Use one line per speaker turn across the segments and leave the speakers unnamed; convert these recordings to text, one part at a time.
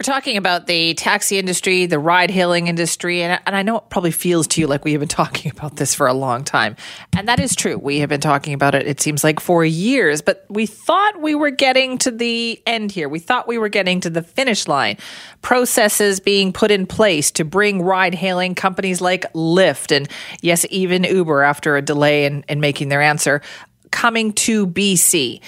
We're talking about the taxi industry, the ride hailing industry, and, and I know it probably feels to you like we have been talking about this for a long time. And that is true. We have been talking about it, it seems like, for years, but we thought we were getting to the end here. We thought we were getting to the finish line. Processes being put in place to bring ride hailing companies like Lyft and, yes, even Uber after a delay in, in making their answer coming to BC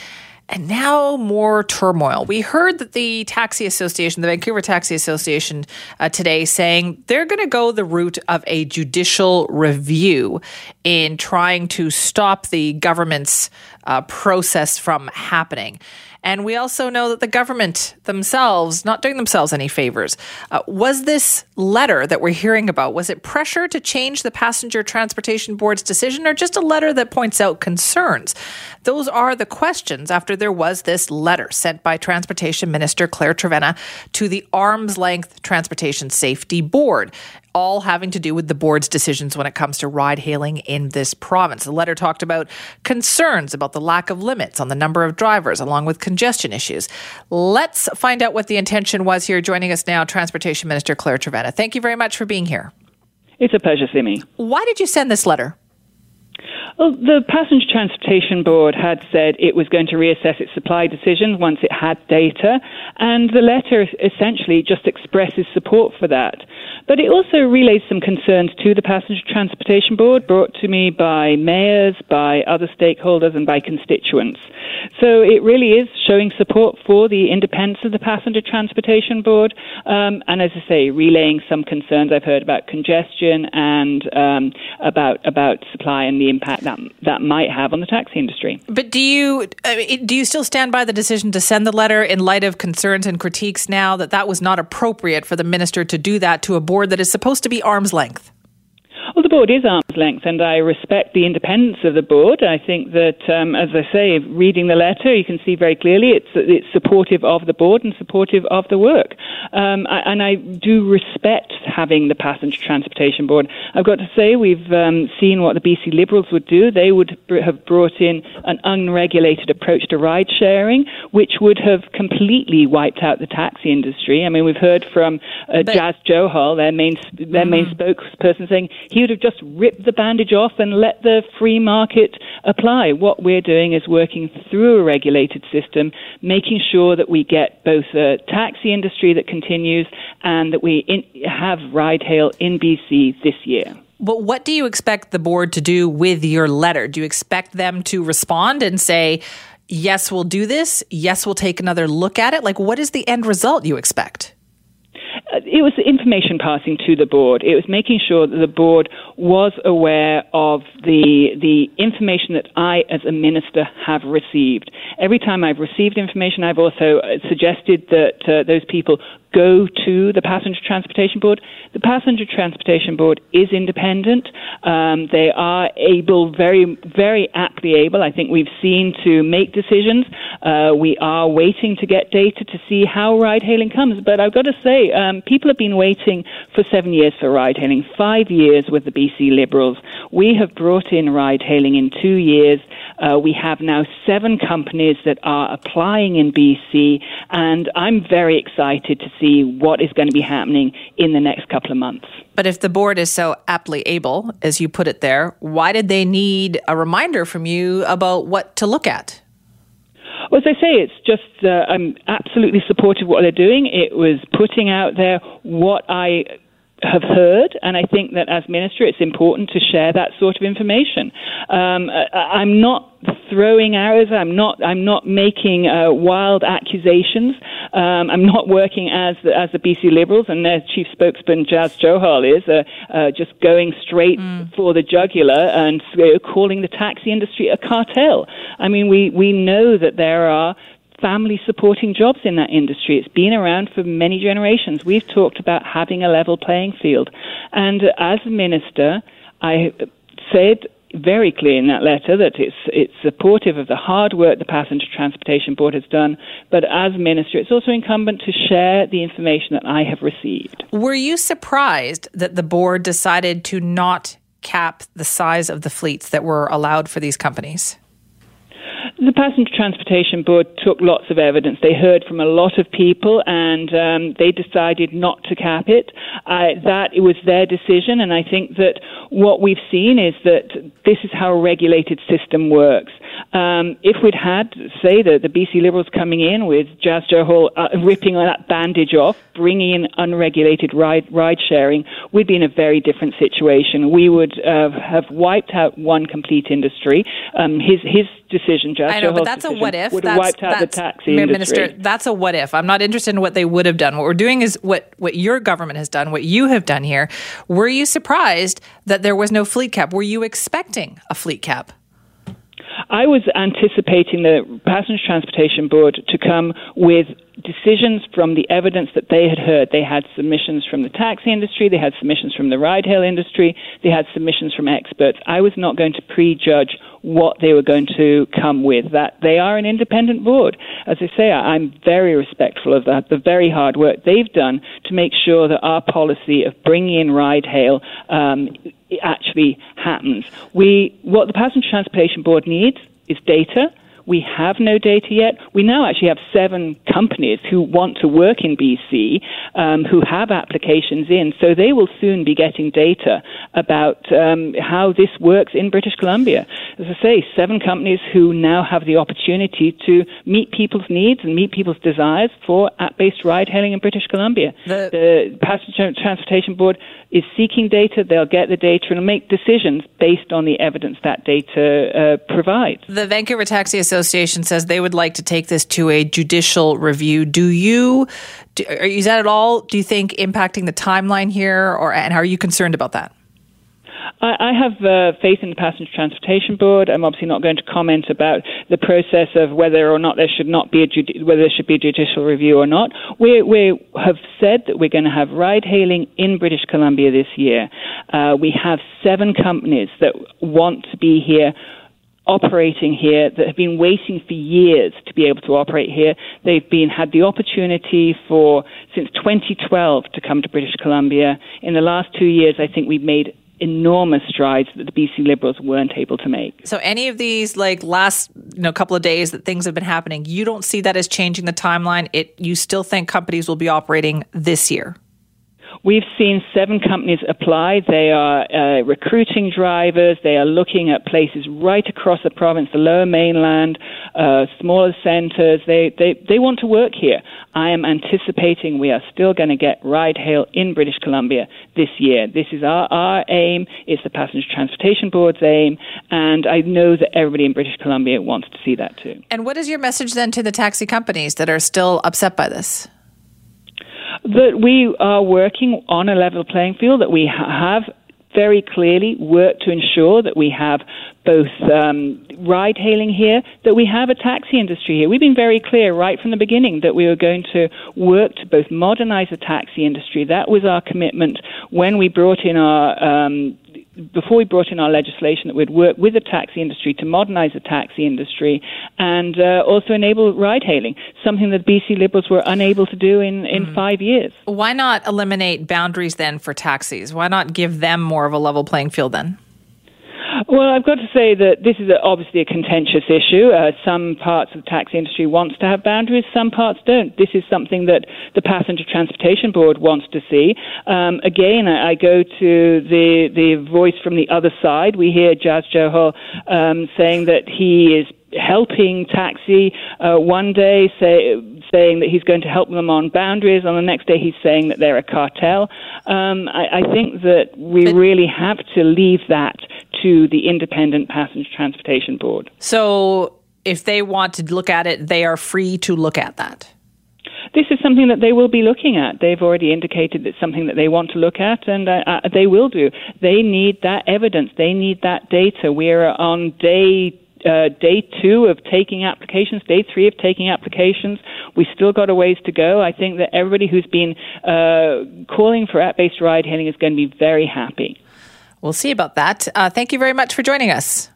and now more turmoil. We heard that the Taxi Association, the Vancouver Taxi Association, uh, today saying they're going to go the route of a judicial review in trying to stop the government's uh, process from happening. And we also know that the government themselves, not doing themselves any favors. Uh, was this letter that we're hearing about, was it pressure to change the Passenger Transportation Board's decision or just a letter that points out concerns? Those are the questions after there was this letter sent by Transportation Minister Claire Trevena to the Arm's Length Transportation Safety Board all having to do with the board's decisions when it comes to ride hailing in this province. The letter talked about concerns about the lack of limits on the number of drivers, along with congestion issues. Let's find out what the intention was here. Joining us now, Transportation Minister Claire Trevena. Thank you very much for being here.
It's a pleasure, Simi.
Why did you send this letter?
Well, the Passenger Transportation Board had said it was going to reassess its supply decisions once it had data, and the letter essentially just expresses support for that. But it also relays some concerns to the Passenger Transportation Board, brought to me by mayors, by other stakeholders, and by constituents. So it really is showing support for the independence of the Passenger Transportation Board, um, and as I say, relaying some concerns I've heard about congestion and um, about about supply and the impact that that might have on the taxi industry.
But do you do you still stand by the decision to send the letter in light of concerns and critiques now that that was not appropriate for the minister to do that to a board that is supposed to be arm's length?
The board is arm's length, and I respect the independence of the board. I think that, um, as I say, reading the letter, you can see very clearly it's it's supportive of the board and supportive of the work. Um, I, and I do respect having the passenger transportation board. I've got to say, we've um, seen what the BC Liberals would do. They would have brought in an unregulated approach to ride sharing, which would have completely wiped out the taxi industry. I mean, we've heard from uh, Jas Johal, their main their mm-hmm. main spokesperson, saying he would have just rip the bandage off and let the free market apply. What we're doing is working through a regulated system, making sure that we get both a taxi industry that continues and that we in, have ride hail in BC this year.
But what do you expect the board to do with your letter? Do you expect them to respond and say, yes, we'll do this? Yes, we'll take another look at it? Like, what is the end result you expect?
It was information passing to the board. It was making sure that the board was aware of the the information that I, as a minister, have received. Every time I've received information, I've also suggested that uh, those people go to the Passenger Transportation Board. The Passenger Transportation Board is independent. Um, they are able, very, very aptly able, I think we've seen, to make decisions. Uh, we are waiting to get data to see how ride hailing comes. But I've got to say, um, people have been waiting for seven years for ride hailing, five years with the BC Liberals. We have brought in ride hailing in two years. Uh, we have now seven companies that are applying in BC, and I'm very excited to see what is going to be happening in the next couple of months.
But if the board is so aptly able, as you put it there, why did they need a reminder from you about what to look at?
Well, as I say, it's just uh, I'm absolutely supportive of what they're doing. It was putting out there what I have heard, and I think that as minister, it's important to share that sort of information. Um, I, am not throwing arrows. I'm not. I'm not making uh, wild accusations. Um, I'm not working as the, as the BC Liberals and their chief spokesman Jas Johal is, uh, uh, just going straight mm. for the jugular and calling the taxi industry a cartel. I mean, we we know that there are family supporting jobs in that industry. It's been around for many generations. We've talked about having a level playing field. And as minister, I said very clear in that letter that it's it's supportive of the hard work the Passenger Transportation Board has done, but as minister, it's also incumbent to share the information that I have received.
Were you surprised that the board decided to not cap the size of the fleets that were allowed for these companies?
The Passenger Transportation Board took lots of evidence. They heard from a lot of people and um, they decided not to cap it. Uh, that it was their decision, and I think that what we've seen is that this is how a regulated system works. Um, if we'd had, say, the, the BC Liberals coming in with Jas Johal uh, ripping that bandage off, bringing in unregulated ride, ride sharing, we'd be in a very different situation. We would uh, have wiped out one complete industry. Um, his, his decision, Jas
I know, but that's a what if.
Would
That's,
wiped out the taxi
Minister,
industry.
that's a what if. I'm not interested in what they would have done. What we're doing is what what your government has done, what you have done here. Were you surprised that there was no fleet cap? Were you expecting a fleet cap?
I was anticipating the Passenger Transportation Board to come with decisions from the evidence that they had heard. They had submissions from the taxi industry, they had submissions from the ride hail industry, they had submissions from experts. I was not going to prejudge what they were going to come with. That they are an independent board. As I say, I'm very respectful of that, the very hard work they've done to make sure that our policy of bringing in ride hail um, actually happens. We, what the Passenger Transportation Board needs is data. We have no data yet. We now actually have seven companies who want to work in BC um, who have applications in, so they will soon be getting data about um, how this works in British Columbia. As I say, seven companies who now have the opportunity to meet people's needs and meet people's desires for app-based ride-hailing in British Columbia.
The-
the Passenger Transportation Board is seeking data. They'll get the data and make decisions based on the evidence that data uh, provides.
The Vancouver Taxi Association says they would like to take this to a judicial review. Do you, do, is that at all, do you think, impacting the timeline here, or and are you concerned about that?
I, I have uh, faith in the Passenger Transportation Board. I'm obviously not going to comment about the process of whether or not there should not be a judi- whether there should be a judicial review or not. We we have said that we're going to have ride hailing in British Columbia this year. Uh, we have seven companies that want to be here operating here that have been waiting for years to be able to operate here. They've been had the opportunity for since 2012 to come to British Columbia. In the last two years, I think we've made enormous strides that the BC Liberals weren't able to make.
So any of these like last you know couple of days that things have been happening, you don't see that as changing the timeline. It you still think companies will be operating this year.
We've seen seven companies apply. They are uh, recruiting drivers. They are looking at places right across the province, the lower mainland, uh, smaller centres. They, they, they want to work here. I am anticipating we are still going to get ride hail in British Columbia this year. This is our, our aim. It's the Passenger Transportation Board's aim. And I know that everybody in British Columbia wants to see that too.
And what is your message then to the taxi companies that are still upset by this?
That we are working on a level playing field, that we ha- have very clearly worked to ensure that we have both um, ride hailing here, that we have a taxi industry here. We've been very clear right from the beginning that we were going to work to both modernize the taxi industry. That was our commitment when we brought in our um, before we brought in our legislation that we'd work with the taxi industry to modernize the taxi industry and uh, also enable ride hailing, something that BC Liberals were unable to do in, in five years.
Why not eliminate boundaries then for taxis? Why not give them more of a level playing field then?
Well, I've got to say that this is obviously a contentious issue. Uh, some parts of the taxi industry wants to have boundaries, some parts don't. This is something that the Passenger Transportation Board wants to see. Um, again, I, I go to the the voice from the other side. We hear Jas Johal um, saying that he is helping taxi uh, one day say, saying that he's going to help them on boundaries on the next day he's saying that they're a cartel um, I, I think that we
But-
really have to leave that to the independent passenger transportation board
So if they want to look at it, they are free to look at that.
this is something that they will be looking at. They've already indicated it's something that they want to look at, and uh, uh, they will do. They need that evidence. They need that data. We're on day. Uh, day two of taking applications, day three of taking applications. We still got a ways to go. I think that everybody who's been uh, calling for app-based ride hailing is going to be very happy.
We'll see about that. Uh, thank you very much for joining us.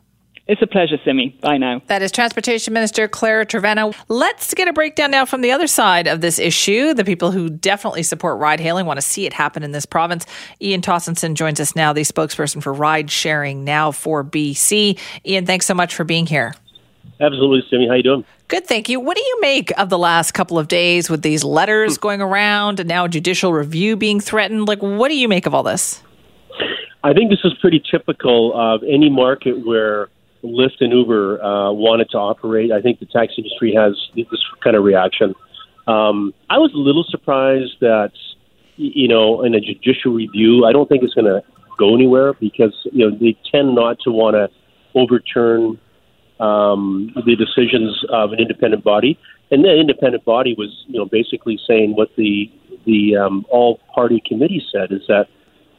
It's a pleasure, Simi. Bye now.
That is Transportation Minister Claire Trevena. Let's get a breakdown now from the other side of this issue. The people who definitely support ride hailing want to see it happen in this province. Ian Tostenson joins us now, the spokesperson for Ride Sharing Now for BC. Ian, thanks so much for being here.
Absolutely, Simi. How you doing?
Good, thank you. What do you make of the last couple of days with these letters hmm. going around and now judicial review being threatened? Like, what do you make of all this?
I think this is pretty typical of any market where Lyft and Uber uh, wanted to operate. I think the taxi industry has this kind of reaction. Um, I was a little surprised that, you know, in a judicial review, I don't think it's going to go anywhere because, you know, they tend not to want to overturn um, the decisions of an independent body. And the independent body was, you know, basically saying what the the um, all party committee said is that,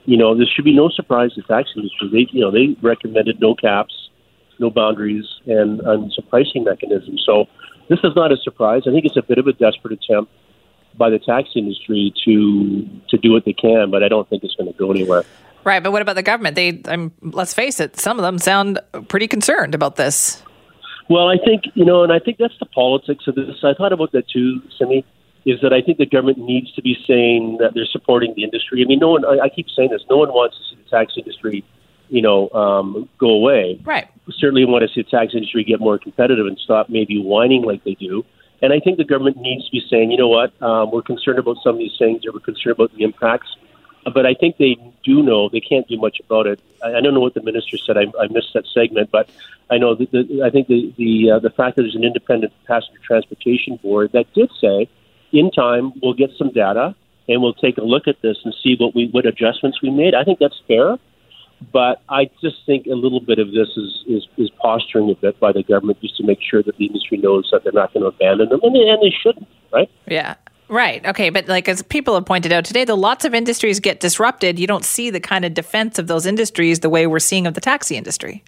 you know, there should be no surprise to taxi industry. They, you know, they recommended no caps no boundaries, and, and some pricing mechanisms. So this is not a surprise. I think it's a bit of a desperate attempt by the taxi industry to to do what they can, but I don't think it's going to go anywhere.
Right, but what about the government? They, um, let's face it, some of them sound pretty concerned about this.
Well, I think you know, and I think that's the politics of this. I thought about that too, Simi. Is that I think the government needs to be saying that they're supporting the industry. I mean, no one. I, I keep saying this. No one wants to see the taxi industry you know, um, go away.
Right.
Certainly want to see the tax industry get more competitive and stop maybe whining like they do. And I think the government needs to be saying, you know what, um, we're concerned about some of these things, or we're concerned about the impacts. But I think they do know they can't do much about it. I, I don't know what the minister said. I, I missed that segment, but I know that the, I think the the uh, the fact that there's an independent passenger transportation board that did say, in time we'll get some data and we'll take a look at this and see what we what adjustments we made. I think that's fair. But I just think a little bit of this is, is, is posturing a bit by the government just to make sure that the industry knows that they're not going to abandon them, and they, and they shouldn't, right?
Yeah. Right. Okay. But like as people have pointed out today, the lots of industries get disrupted, you don't see the kind of defense of those industries the way we're seeing of the taxi industry.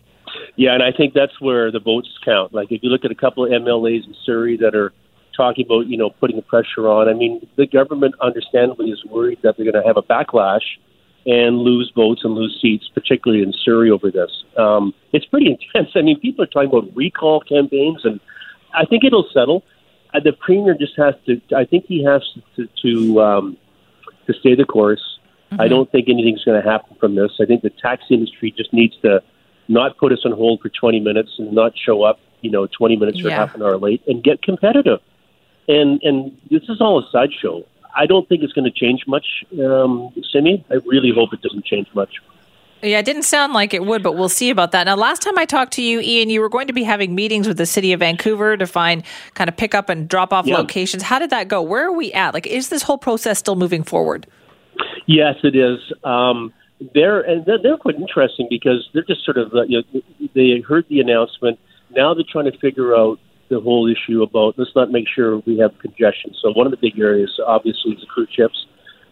Yeah, and I think that's where the votes count. Like if you look at a couple of MLAs in Surrey that are talking about, you know, putting the pressure on. I mean, the government understandably is worried that they're going to have a backlash and lose votes and lose seats, particularly in Surrey over this. Um, it's pretty intense. I mean, people are talking about recall campaigns, and I think it'll settle. Uh, the premier just has to. I think he has to to, um, to stay the course. Mm-hmm. I don't think anything's going to happen from this. I think the taxi industry just needs to not put us on hold for 20 minutes and not show up, you know, 20 minutes yeah. or half an hour late, and get competitive. And and this is all a sideshow. I don't think it's going to change much, um, Simi. I really hope it doesn't change much.
Yeah, it didn't sound like it would, but we'll see about that. Now, last time I talked to you, Ian, you were going to be having meetings with the city of Vancouver to find kind of pick up and drop off yeah. locations. How did that go? Where are we at? Like, is this whole process still moving forward?
Yes, it is. Um, they're and they're, they're quite interesting because they're just sort of uh, you know, they heard the announcement. Now they're trying to figure out the whole issue about let's not make sure we have congestion. So one of the big areas, obviously, is the cruise ships.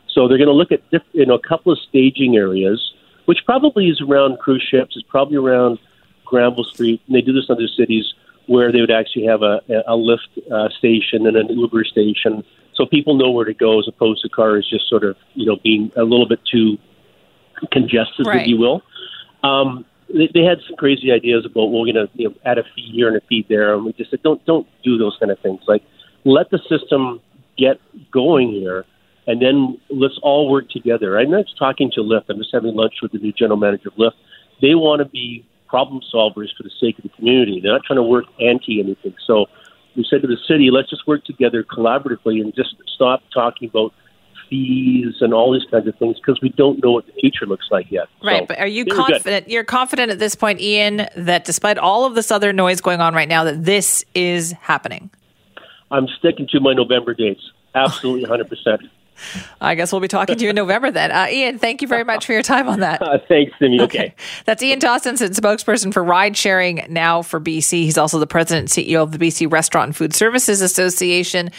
So they're going to look at you know a couple of staging areas, which probably is around cruise ships. It's probably around Granville Street, and they do this in other cities where they would actually have a, a Lyft uh, station and an Uber station, so people know where to go as opposed to cars just sort of you know being a little bit too congested, right. if you will. Um, they, they had some crazy ideas about well, we're going to you know, add a fee here and a fee there, and we just said don't don't do those kind of things. Like let the system get going here, and then let's all work together. I'm talking to Lyft. I'm just having lunch with the new general manager of Lyft. They want to be problem solvers for the sake of the community. They're not trying to work anti anything. So we said to the city, let's just work together collaboratively and just stop talking about fees and all these kinds of things because we don't know what the future looks like yet.
Right, so, but are you confident? You're confident at this point, Ian, that despite all of this other noise going on right now, that this is happening.
I'm sticking to my November dates. Absolutely, hundred percent.
I guess we'll be talking to you in November then. Uh, Ian, thank you very much for your time on that.
Uh, thanks, Simi. Okay. okay.
That's Ian Tostenson, spokesperson for Ride Sharing Now for BC. He's also the president and CEO of the BC Restaurant and Food Services Association.